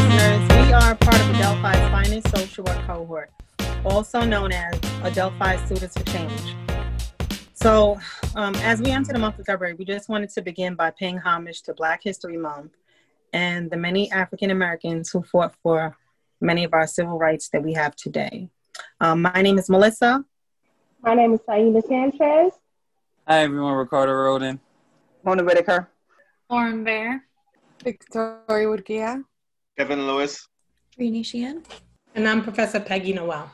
listeners. We are part of Adelphi's finest social work cohort, also known as Adelphi Students for Change. So, um, as we enter the month of February, we just wanted to begin by paying homage to Black History Month and the many African Americans who fought for many of our civil rights that we have today. Um, my name is Melissa. My name is Saida Sanchez. Hi, everyone. Ricardo Roden. Mona Whitaker. Lauren Bear. Victoria Woodgia. Kevin Lewis. Rini Sheehan. And I'm Professor Peggy Noel.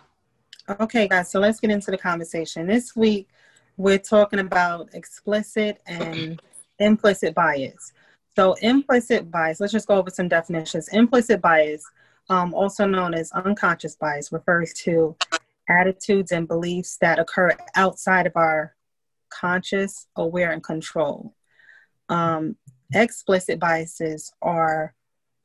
Okay, guys, so let's get into the conversation. This week, we're talking about explicit and implicit bias. So, implicit bias, let's just go over some definitions. Implicit bias, um, also known as unconscious bias, refers to attitudes and beliefs that occur outside of our conscious, aware, and control. Um, explicit biases are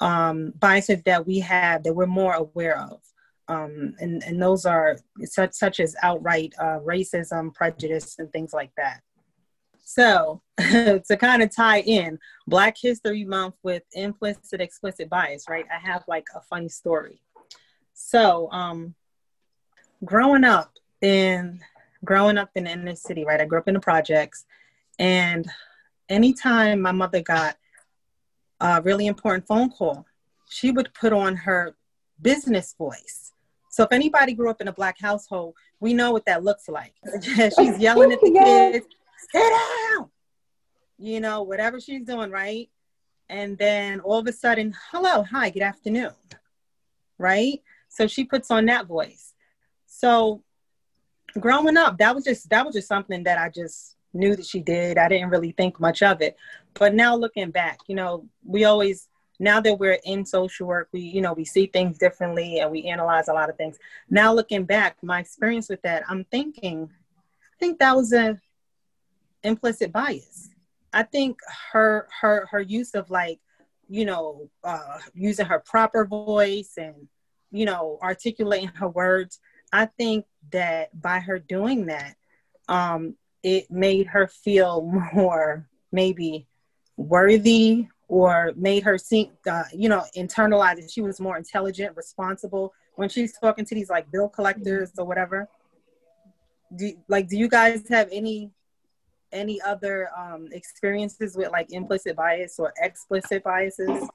um, biases that we have that we're more aware of. Um, and, and those are such, such as outright uh, racism, prejudice, and things like that. So, to kind of tie in Black History Month with implicit, explicit bias, right? I have like a funny story. So, um, growing up in growing up in inner city, right? I grew up in the projects, and anytime my mother got a really important phone call, she would put on her business voice. So if anybody grew up in a black household, we know what that looks like. she's yelling at the kids, sit down, you know, whatever she's doing, right? And then all of a sudden, hello, hi, good afternoon, right? So she puts on that voice. So growing up, that was just that was just something that I just knew that she did. I didn't really think much of it. But now looking back, you know, we always now that we're in social work, we, you know, we see things differently and we analyze a lot of things. Now looking back, my experience with that, I'm thinking, I think that was a implicit bias. I think her her her use of like, you know, uh, using her proper voice and you know articulating her words. I think that by her doing that, um, it made her feel more maybe worthy or made her think, uh, you know, internalize that she was more intelligent, responsible when she's talking to these like bill collectors or whatever. Do like, do you guys have any any other um, experiences with like implicit bias or explicit biases?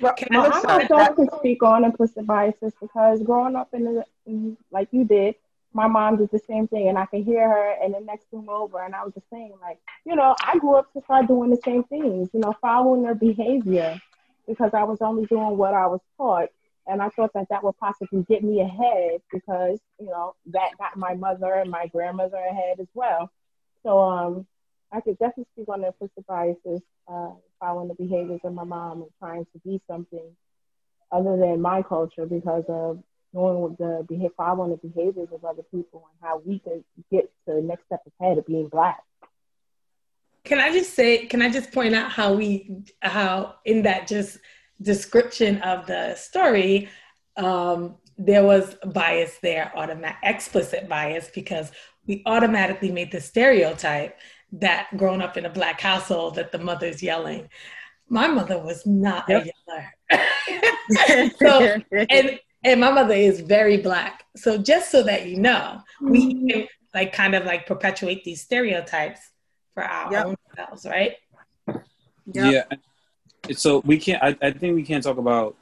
Well, I don't speak on implicit biases because growing up in the like you did, my mom did the same thing and I could hear her in the next room over and I was just saying like, you know, I grew up to start doing the same things, you know, following their behavior because I was only doing what I was taught. And I thought that that would possibly get me ahead because, you know, that got my mother and my grandmother ahead as well. So um, I could definitely speak on the implicit biases, uh, following the behaviors of my mom and trying to be something other than my culture because of knowing the behavior, following the behaviors of other people and how we can get to the next step ahead of being black. Can I just say, can I just point out how we, how in that just description of the story, um, there was bias there, automatic, explicit bias, because we automatically made the stereotype that growing up in a black household that the mother's yelling. My mother was not yep. a yeller. so, and and my mother is very black. So just so that you know, mm-hmm. we can like kind of like perpetuate these stereotypes for our yep. own selves, right? Yep. Yeah. So we can't. I, I think we can't talk about.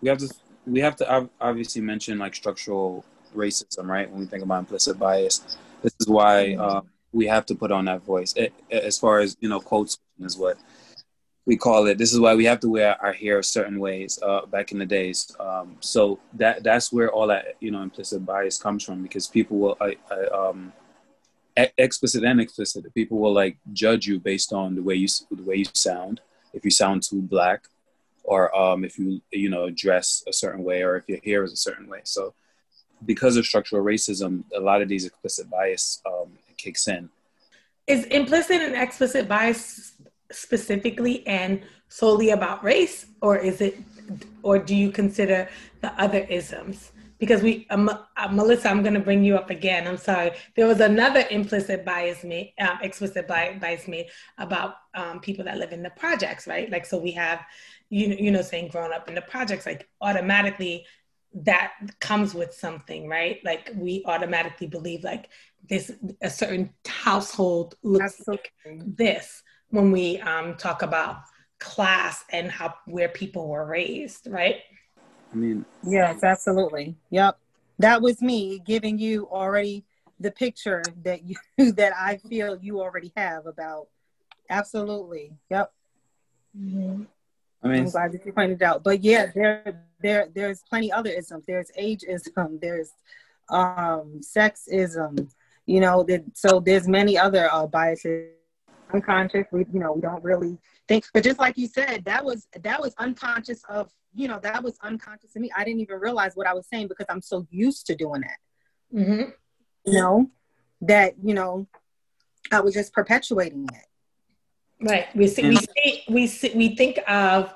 We have to. We have to obviously mention like structural racism, right? When we think about implicit bias, this is why mm-hmm. uh, we have to put on that voice. It, as far as you know, quotes is what we call it. This is why we have to wear our hair certain ways uh, back in the days. Um, so that that's where all that you know implicit bias comes from because people will uh, uh, um, explicit and explicit. People will like judge you based on the way you the way you sound. If you sound too black, or um, if you you know dress a certain way, or if your hair is a certain way. So because of structural racism, a lot of these explicit bias um, kicks in. Is implicit and explicit bias specifically and solely about race, or is it, or do you consider the other isms because we, um, uh, Melissa, I'm going to bring you up again. I'm sorry. There was another implicit bias made, um, explicit bias made about um, people that live in the projects, right? Like, so we have, you know, you know, saying grown up in the projects, like automatically that comes with something, right? Like we automatically believe like this, a certain household looks like this when we um, talk about class and how where people were raised, right? I mean, yes, absolutely. Yep. That was me giving you already the picture that you that I feel you already have about absolutely. Yep. Mm-hmm. I mean, I'm glad that you pointed out. But yeah, there there there's plenty other isms. There's ageism, there's um sexism, you know, that so there's many other uh, biases unconscious. We you know, we don't really think but just like you said, that was that was unconscious of you know, that was unconscious to me. I didn't even realize what I was saying because I'm so used to doing that. Mm-hmm. You know, that, you know, I was just perpetuating it. Right. We see, we see, we see, we think of,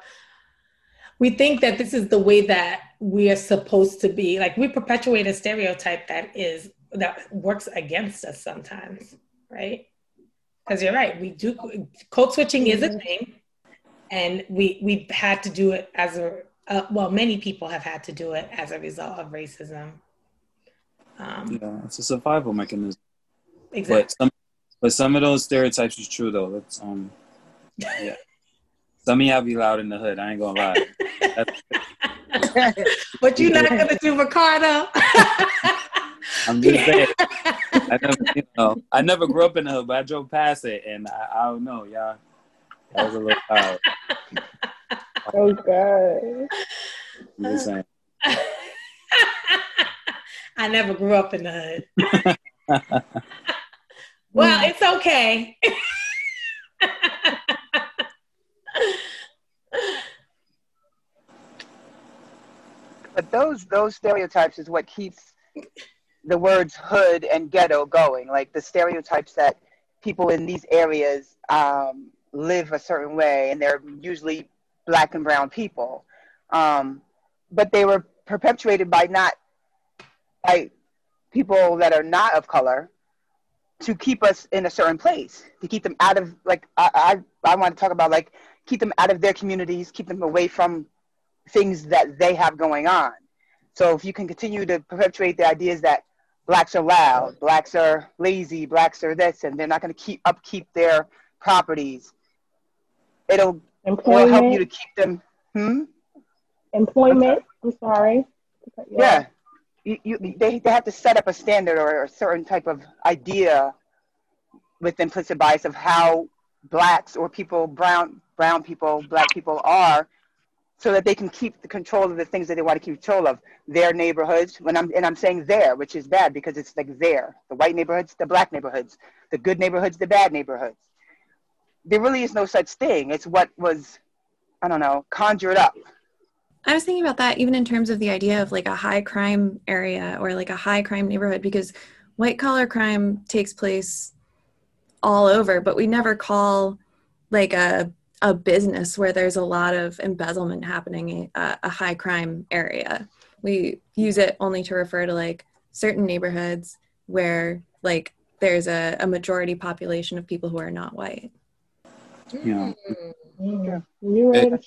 we think that this is the way that we are supposed to be. Like we perpetuate a stereotype that is, that works against us sometimes. Right. Because you're right. We do, code switching is a mm-hmm. thing and we we've had to do it as a uh, well many people have had to do it as a result of racism. Um, yeah it's a survival mechanism. Exactly. but some, but some of those stereotypes is true though. That's um yeah. Some of y'all be loud in the hood i ain't gonna lie. But you're not gonna do ricardo I'm just saying. I never, you know, I never grew up in the hood, but I drove past it, and I, I don't know, y'all. That was a little loud. oh God. Just saying. I never grew up in the hood. well, it's okay. but those those stereotypes is what keeps the words hood and ghetto going. Like the stereotypes that people in these areas um, live a certain way, and they're usually black and brown people. Um, but they were perpetuated by not by people that are not of color to keep us in a certain place, to keep them out of like I I, I want to talk about like keep them out of their communities, keep them away from things that they have going on. So if you can continue to perpetuate the ideas that blacks are loud, blacks are lazy, blacks are this, and they're not going to keep upkeep their properties, it'll, it'll help you to keep them. Hmm? Employment. I'm sorry. Yeah. You, you, they, they have to set up a standard or a certain type of idea with implicit bias of how blacks or people, brown, brown people, black people are so that they can keep the control of the things that they want to keep control of their neighborhoods when i'm and i'm saying there which is bad because it's like there the white neighborhoods the black neighborhoods the good neighborhoods the bad neighborhoods there really is no such thing. It's what was, I don't know, conjured up. I was thinking about that even in terms of the idea of like a high crime area or like a high crime neighborhood because white collar crime takes place all over, but we never call like a a business where there's a lot of embezzlement happening a, a high crime area. We use it only to refer to like certain neighborhoods where like there's a, a majority population of people who are not white. You know. Yeah. It,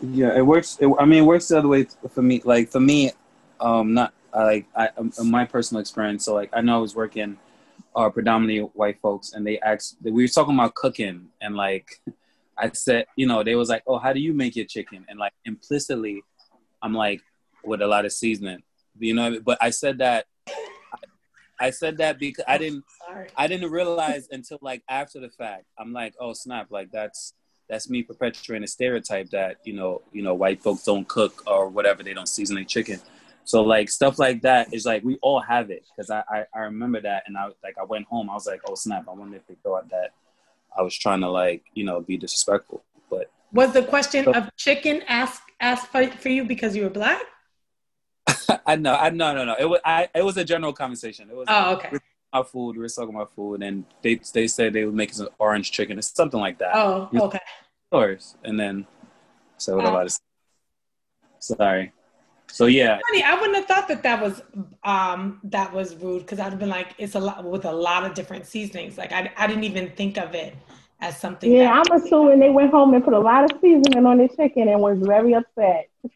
yeah, it works. It, I mean, it works the other way for me. Like for me, um, not like I, um, my personal experience. So like I know I was working, uh, predominantly white folks, and they asked. We were talking about cooking, and like I said, you know, they was like, "Oh, how do you make your chicken?" And like implicitly, I'm like, with a lot of seasoning, you know. But I said that I said that because I didn't Sorry. I didn't realize until like after the fact. I'm like, oh snap, like that's that's me perpetuating a stereotype that you know you know white folks don't cook or whatever they don't season their chicken. So like stuff like that is like we all have it because I, I, I remember that and I like I went home I was like oh snap I wonder if they thought that I was trying to like you know be disrespectful but was the question so, of chicken asked asked for, you because you were black I know, I no, no, no. It was, I, it was a general conversation. It was. Oh, okay. Our food. We were talking about food, and they they said they would make some orange chicken or something like that. Oh, okay. Of course, and then so what oh. about it? Sorry. So yeah, funny. I wouldn't have thought that that was um that was rude because I'd have been like, it's a lot with a lot of different seasonings. Like I, I didn't even think of it as something. Yeah, I'm assuming they went home and put a lot of seasoning on their chicken and was very upset.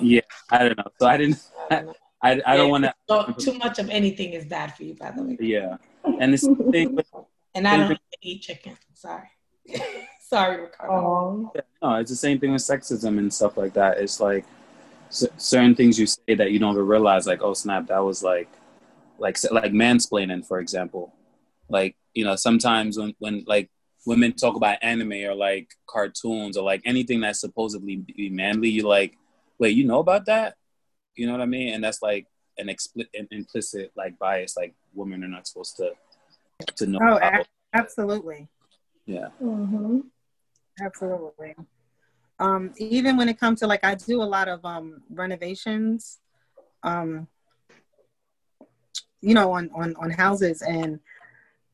yeah, I don't know. So I didn't. I, I, I don't want to. So too much of anything is bad for you, by the way. Yeah, and the same thing with, and I don't eat chicken. Sorry. Sorry, Ricardo. Yeah, no, it's the same thing with sexism and stuff like that. It's like c- certain things you say that you don't even realize, like, oh snap, that was like, like, like mansplaining, for example. Like, you know, sometimes when, when like women talk about anime or like cartoons or like anything that's supposedly be manly, you like, wait, you know about that? You know what I mean? And that's like an explicit, an implicit like bias. Like women are not supposed to to know. Oh, a- absolutely. Yeah. Mm-hmm. Absolutely. Um, even when it comes to like, I do a lot of um, renovations, um, you know, on, on, on houses and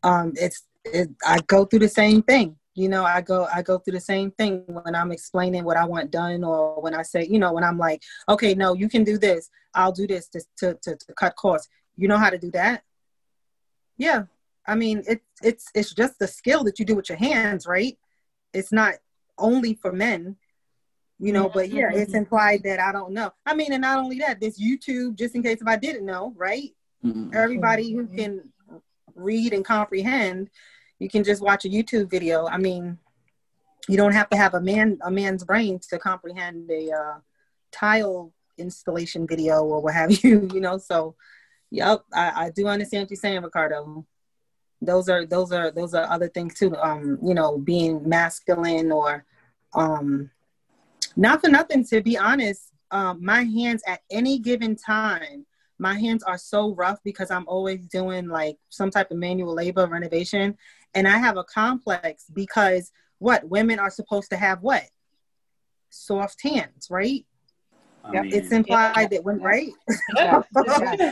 um, it's, it, I go through the same thing. You know, I go, I go through the same thing when I'm explaining what I want done or when I say, you know, when I'm like, okay, no, you can do this. I'll do this to, to, to, to cut costs. You know how to do that? Yeah. I mean, it's, it's, it's just the skill that you do with your hands, right? It's not only for men you know but yeah it's implied that i don't know. I mean and not only that this youtube just in case if i didn't know right? Mm-hmm. everybody who can read and comprehend you can just watch a youtube video. I mean you don't have to have a man a man's brain to comprehend a uh, tile installation video or what have you you know? So yep I, I do understand what you're saying ricardo those are those are those are other things too um you know being masculine or um not for nothing to be honest um my hands at any given time my hands are so rough because i'm always doing like some type of manual labor renovation. And i have a complex because what? Women are supposed to have what? Soft hands right? I mean, it's implied yeah, that when right? Yeah,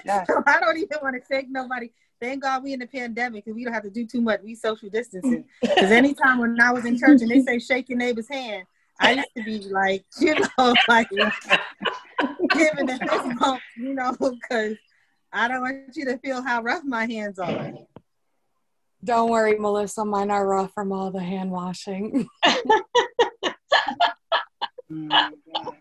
yeah, i don't even want to take nobody thank God we in the pandemic and we don't have to do too much. We social distancing. Because anytime when I was in church and they say shake your neighbor's hand, I used to be like, you know, like giving a fist bump, you know, because I don't want you to feel how rough my hands are. Don't worry, Melissa. Mine are rough from all the hand washing. oh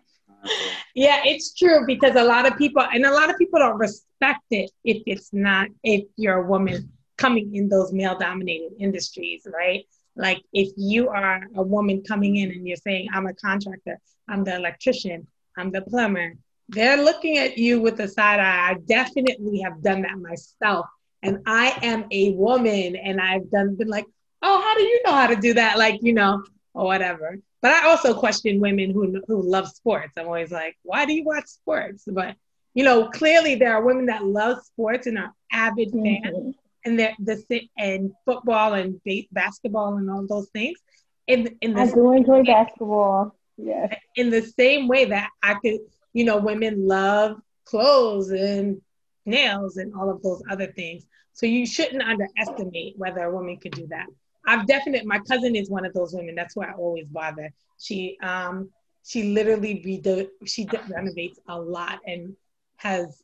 yeah, it's true because a lot of people and a lot of people don't respect it if it's not if you're a woman coming in those male dominated industries, right? Like if you are a woman coming in and you're saying, I'm a contractor, I'm the electrician, I'm the plumber, they're looking at you with a side eye. I definitely have done that myself. And I am a woman and I've done been like, oh, how do you know how to do that? Like, you know, or whatever. But I also question women who who love sports. I'm always like, why do you watch sports? But you know, clearly there are women that love sports and are avid mm-hmm. fans, and they're the and football and ba- basketball and all those things. In in the I do enjoy basketball. Yeah. In the same way that I could, you know, women love clothes and nails and all of those other things. So you shouldn't underestimate whether a woman could do that. I've definitely my cousin is one of those women. That's why I always bother. She um she literally redo she renovates a lot and has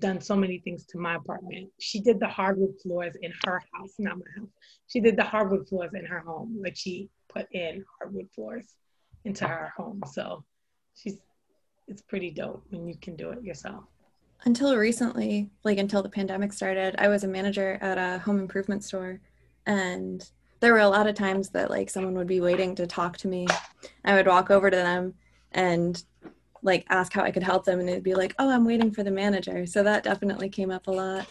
done so many things to my apartment. She did the hardwood floors in her house, not my house. She did the hardwood floors in her home. Like she put in hardwood floors into her home. So she's it's pretty dope when you can do it yourself. Until recently, like until the pandemic started, I was a manager at a home improvement store and there were a lot of times that like someone would be waiting to talk to me. I would walk over to them and like ask how I could help them and they'd be like, "Oh, I'm waiting for the manager." So that definitely came up a lot.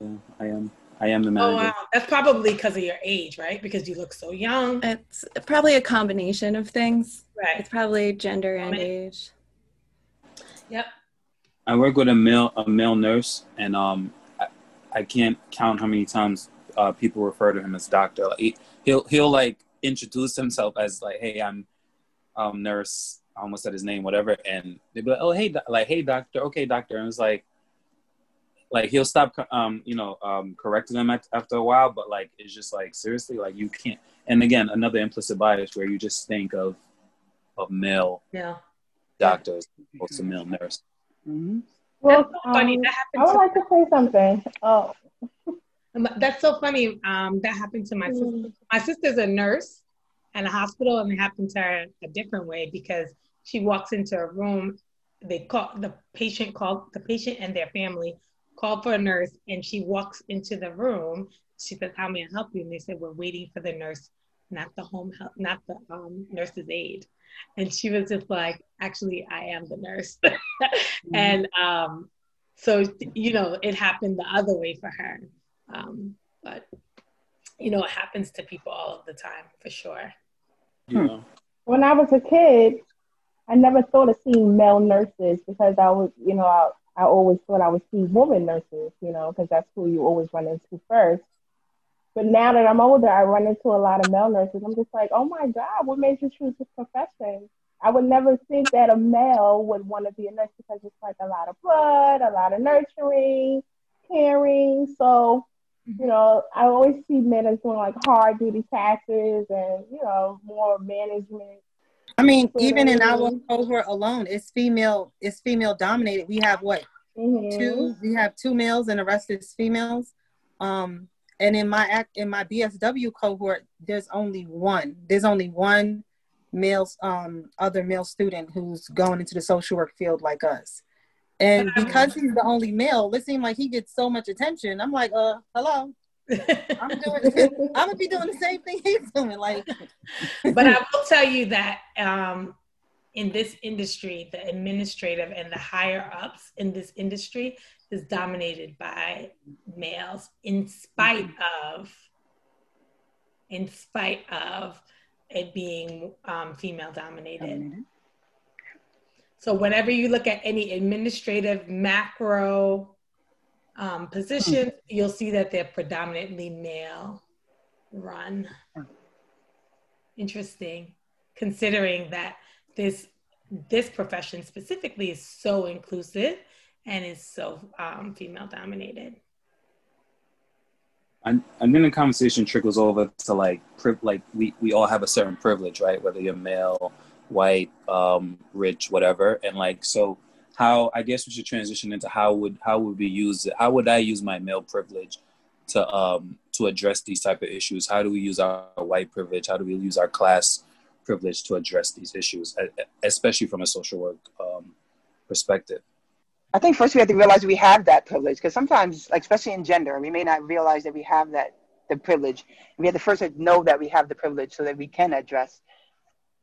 Yeah, I am. I am the manager. Oh wow, that's probably because of your age, right? Because you look so young. It's probably a combination of things. Right. It's probably gender and age. Yep. I work with a male a male nurse, and um, I, I can't count how many times uh, people refer to him as doctor. Like, he, he'll he'll like introduce himself as like, "Hey, I'm um, nurse." I almost said his name, whatever, and they'd be like, "Oh, hey, do- like, hey, doctor, okay, doctor," and it's like, like he'll stop, um, you know, um, correcting them at, after a while, but like it's just like seriously, like you can't. And again, another implicit bias where you just think of of male, yeah, doctor as opposed to male nurse. Mm-hmm. Well, so funny. Um, that I would like to say something. Oh. That's so funny. Um, that happened to my sister. Mm. My sister's a nurse in a hospital, and it happened to her a different way because she walks into a room. They call the patient called the patient and their family called for a nurse, and she walks into the room. She says, "How may I help you?" And they said, "We're waiting for the nurse, not the home help, not the um, nurse's aide." And she was just like, "Actually, I am the nurse," mm-hmm. and um, so you know, it happened the other way for her. Um, but you know, it happens to people all of the time for sure. Yeah. When I was a kid, I never thought of seeing male nurses because I was, you know, I, I always thought I would see woman nurses, you know, because that's who you always run into first. But now that I'm older, I run into a lot of male nurses. I'm just like, oh my God, what made you choose this profession? I would never think that a male would want to be a nurse because it's like a lot of blood, a lot of nurturing, caring. So, you know, I always see men as doing like hard duty taxes and, you know, more management I mean, even in our cohort alone, it's female. It's female dominated. We have what mm-hmm. two? We have two males, and the rest is females. Um, and in my act in my BSW cohort, there's only one. There's only one male, um, other male student who's going into the social work field like us. And because he's the only male, it seems like he gets so much attention. I'm like, uh, hello. I'm doing. I'm gonna be doing the same thing he's doing. Like, but I will tell you that um, in this industry, the administrative and the higher ups in this industry is dominated by males, in spite of, in spite of it being um, female dominated. So whenever you look at any administrative macro um, positions, you'll see that they're predominantly male run. Interesting, considering that this this profession specifically is so inclusive and is so um, female dominated. And, and then the conversation trickles over to like like we, we all have a certain privilege, right? Whether you're male, white, um, rich, whatever, and like so how I guess we should transition into how would how would we use it? How would I use my male privilege to um to address these type of issues? How do we use our white privilege? How do we use our class privilege to address these issues, especially from a social work um, perspective? I think first we have to realize we have that privilege because sometimes, like especially in gender, we may not realize that we have that the privilege. We have to first know that we have the privilege so that we can address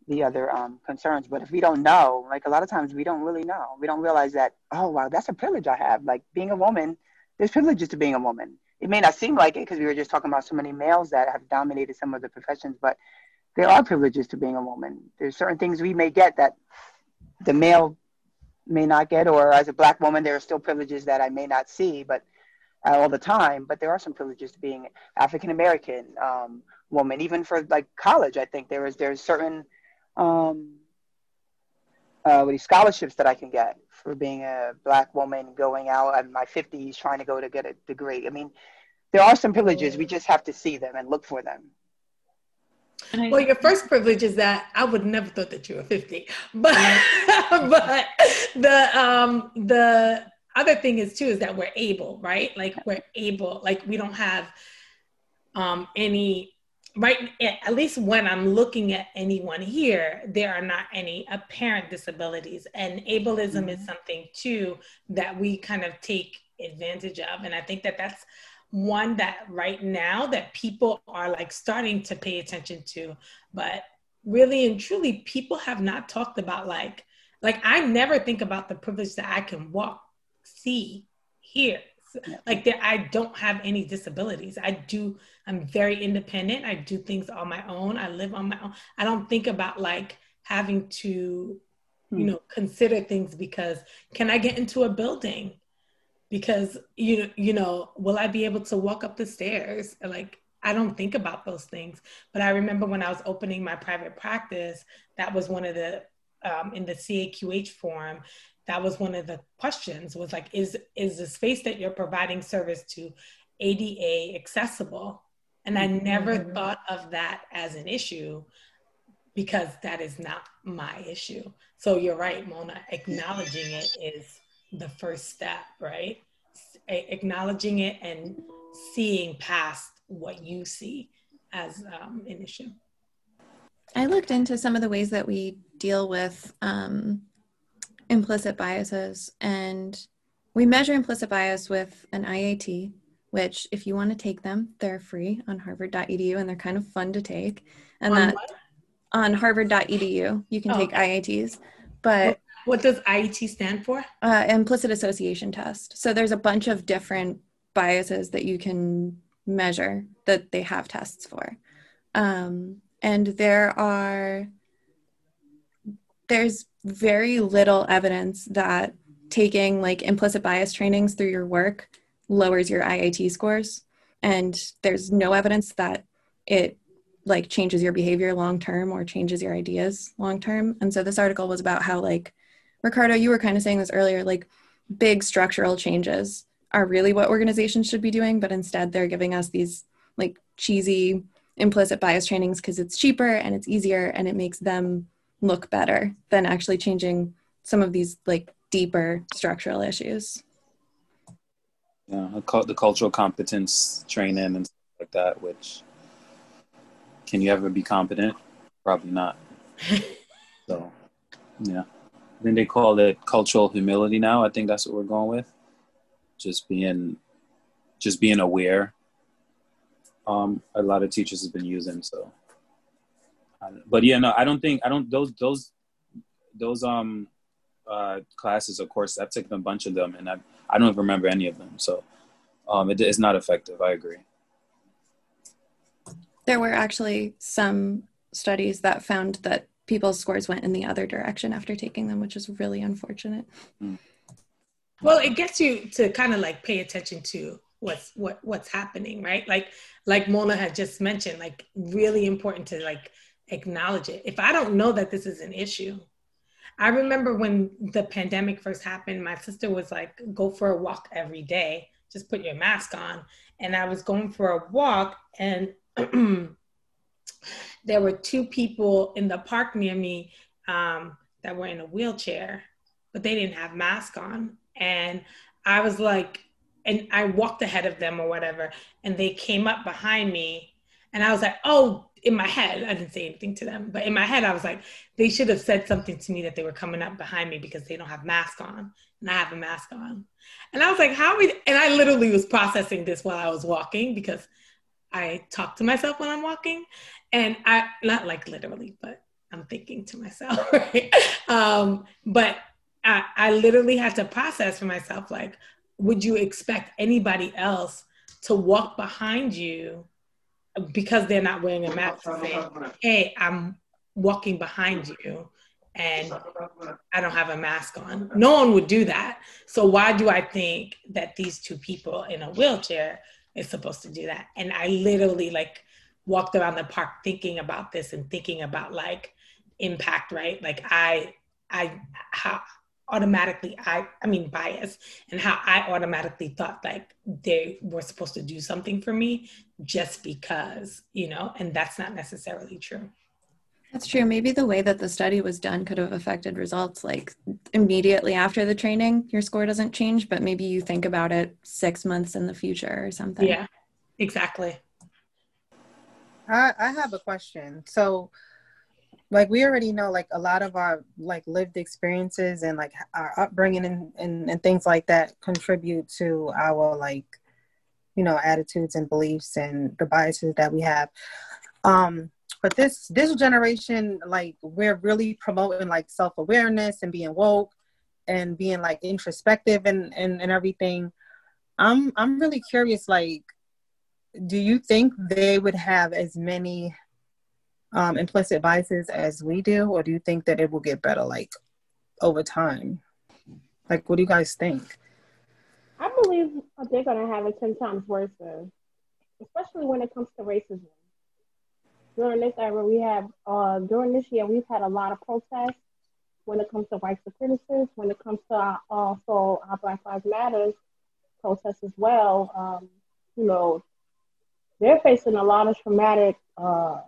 the other um, concerns. But if we don't know, like a lot of times we don't really know. We don't realize that, oh, wow, that's a privilege I have. Like being a woman, there's privileges to being a woman. It may not seem like it because we were just talking about so many males that have dominated some of the professions, but there are privileges to being a woman. There's certain things we may get that the male may not get, or as a black woman, there are still privileges that I may not see, but uh, all the time. But there are some privileges to being African American um, woman, even for like college. I think there is there's certain um, uh, with these scholarships that I can get for being a black woman going out in my 50s trying to go to get a degree. I mean, there are some privileges. We just have to see them and look for them. Well, your first privilege is that I would never thought that you were 50, but but the um the other thing is too is that we're able, right? Like we're able, like we don't have um any right at least when i'm looking at anyone here there are not any apparent disabilities. And ableism mm-hmm. is something too that we kind of take advantage of. And i think that that's one that right now that people are like starting to pay attention to. But really and truly people have not talked about like like i never think about the privilege that i can walk see hear like that i don't have any disabilities. I do i'm very independent. I do things on my own. I live on my own. I don't think about like having to you hmm. know consider things because can i get into a building? Because you you know will i be able to walk up the stairs? Like i don't think about those things. But i remember when i was opening my private practice that was one of the um, in the caqh forum that was one of the questions was like is is the space that you're providing service to ada accessible and i never mm-hmm. thought of that as an issue because that is not my issue. So you're right, Mona. Acknowledging it is the first step, right? acknowledging it and seeing past what you see as um, an issue. I looked into some of the ways that we deal with um, implicit biases, and we measure implicit bias with an IAT, which, if you want to take them, they're free on harvard.edu and they're kind of fun to take. And on that what? on harvard.edu, you can oh, take. IATs. But what does IAT stand for? Uh, implicit association test. So there's a bunch of different biases that you can measure that they have tests for. Um, and there are, there's very little evidence that taking like implicit bias trainings through your work lowers your IAT scores. And there's no evidence that it like changes your behavior long term or changes your ideas long term. And so this article was about how like Ricardo, you were kind of saying this earlier, like big structural changes are really what organizations should be doing, but instead they're giving us these like cheesy implicit bias trainings because it's cheaper and it's easier and it makes them look better than actually changing some of these like deeper structural issues. Yeah, the cultural competence training and stuff like that, which can you ever be competent? Probably not. so, yeah. Then they call it cultural humility now. I think that's what we're going with. Just being, just being aware. Um, a lot of teachers have been using so. But yeah, no, I don't think I don't those those those um uh, classes. Of course, I've taken a bunch of them, and I I don't remember any of them. So um, it is not effective. I agree. There were actually some studies that found that people's scores went in the other direction after taking them, which is really unfortunate. Mm. Well, it gets you to kind of like pay attention to what's what what's happening, right? Like like Mona had just mentioned, like really important to like acknowledge it. If I don't know that this is an issue, I remember when the pandemic first happened, my sister was like, go for a walk every day, just put your mask on. And I was going for a walk and there were two people in the park near me um, that were in a wheelchair, but they didn't have masks on. And I was like, and I walked ahead of them or whatever, and they came up behind me, and I was like, oh, in my head, I didn't say anything to them, but in my head, I was like, they should have said something to me that they were coming up behind me because they don't have masks on, and I have a mask on. And I was like, how we, and I literally was processing this while I was walking because I talk to myself when I'm walking and I not like literally, but I'm thinking to myself, right? Um, but I, I literally had to process for myself, like, would you expect anybody else to walk behind you because they're not wearing a mask to say, hey, I'm walking behind you and I don't have a mask on. No one would do that. So why do I think that these two people in a wheelchair is supposed to do that? And I literally like walked around the park thinking about this and thinking about like impact, right? Like I, I, how automatically I, I mean bias and how I automatically thought like they were supposed to do something for me just because, you know, and that's not necessarily true. That's true. Maybe the way that the study was done could have affected results. Like immediately after the training, your score doesn't change, but maybe you think about it six months in the future or something. Yeah, exactly. I, I have a question. So, like we already know, like a lot of our like lived experiences and like our upbringing and, and, and things like that contribute to our like, you know, attitudes and beliefs and the biases that we have. Um, but this this generation, like we're really promoting like self awareness and being woke and being like introspective and, and and everything. I'm I'm really curious, like do you think they would have as many um, implicit biases as we do, or do you think that it will get better like over time? Like, what do you guys think? I believe they're going to have it 10 times worse, though, especially when it comes to racism. During this era, we have, uh, during this year, we've had a lot of protests when it comes to white supremacists, when it comes to our, also our Black Lives Matters protests as well. Um, you know, they're facing a lot of traumatic, uh,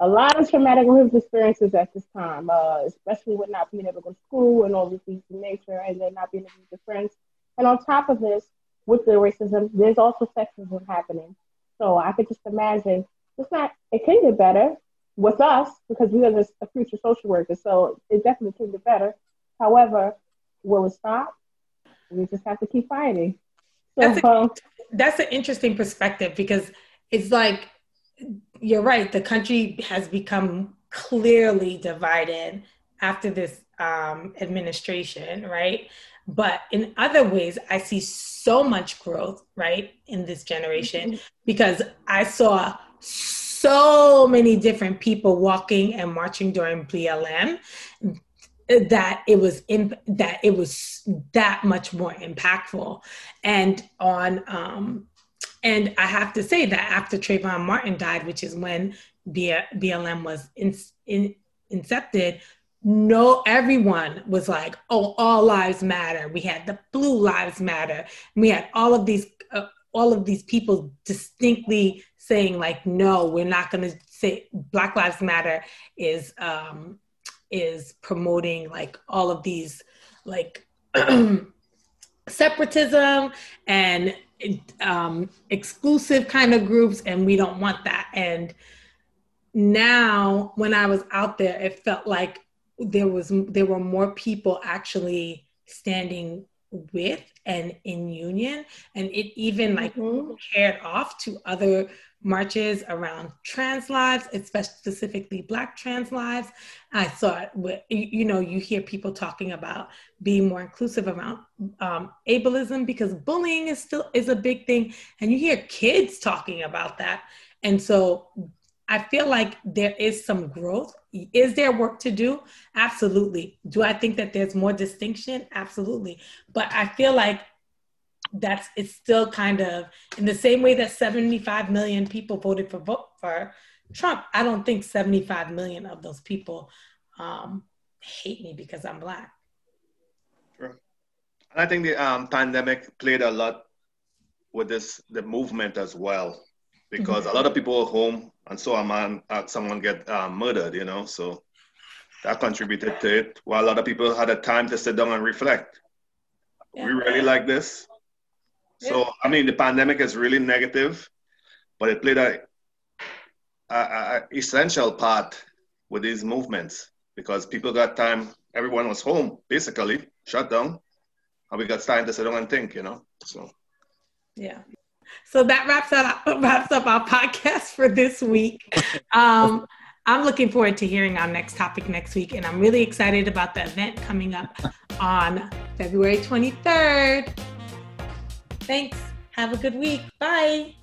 a lot of traumatic lived experiences at this time, uh, especially with not being able to go to school and all these things in nature, and then not being able to meet friends. And on top of this, with the racism, there's also sexism happening. So I could just imagine it's not. It can get better with us because we are just a future social worker. So it definitely can get better. However, will it stop? We just have to keep fighting. So, that's, a, that's an interesting perspective because it's like you're right. The country has become clearly divided after this um, administration, right? But in other ways, I see so much growth, right, in this generation mm-hmm. because I saw so many different people walking and marching during BLM that it was imp- that it was that much more impactful and on um and i have to say that after trayvon martin died which is when blm was in, in, incepted no everyone was like oh all lives matter. We had the blue lives matter. We had all of these uh, all of these people distinctly saying like no we're not going to say black lives matter is um is promoting like all of these like separatism and um, exclusive kind of groups and we don't want that and now when i was out there it felt like there was there were more people actually standing with and in union and it even like mm-hmm. paired off to other marches around trans lives, especially specifically Black trans lives. I saw it, with, you know, you hear people talking about being more inclusive around um, ableism because bullying is still is a big thing, and you hear kids talking about that. And so I feel like there is some growth. Is there work to do? Absolutely. Do I think that there's more distinction? Absolutely. But I feel like that's it's still kind of in the same way that 75 million people voted for vote for Trump. I don't think 75 million of those people um, hate me because I'm black. Sure. And I think the um, pandemic played a lot with this the movement as well, because mm-hmm. a lot of people are home and saw a man, uh, someone get uh, murdered, you know, so that contributed to it. While a lot of people had a time to sit down and reflect. Yeah. We really like this. So I mean, the pandemic is really negative, but it played a, a, a, essential part with these movements because people got time. Everyone was home basically, shut down, and we got time to sit down and think. You know, so yeah. So that wraps up wraps up our podcast for this week. Um, I'm looking forward to hearing our next topic next week, and I'm really excited about the event coming up on February 23rd. Thanks. Have a good week. Bye.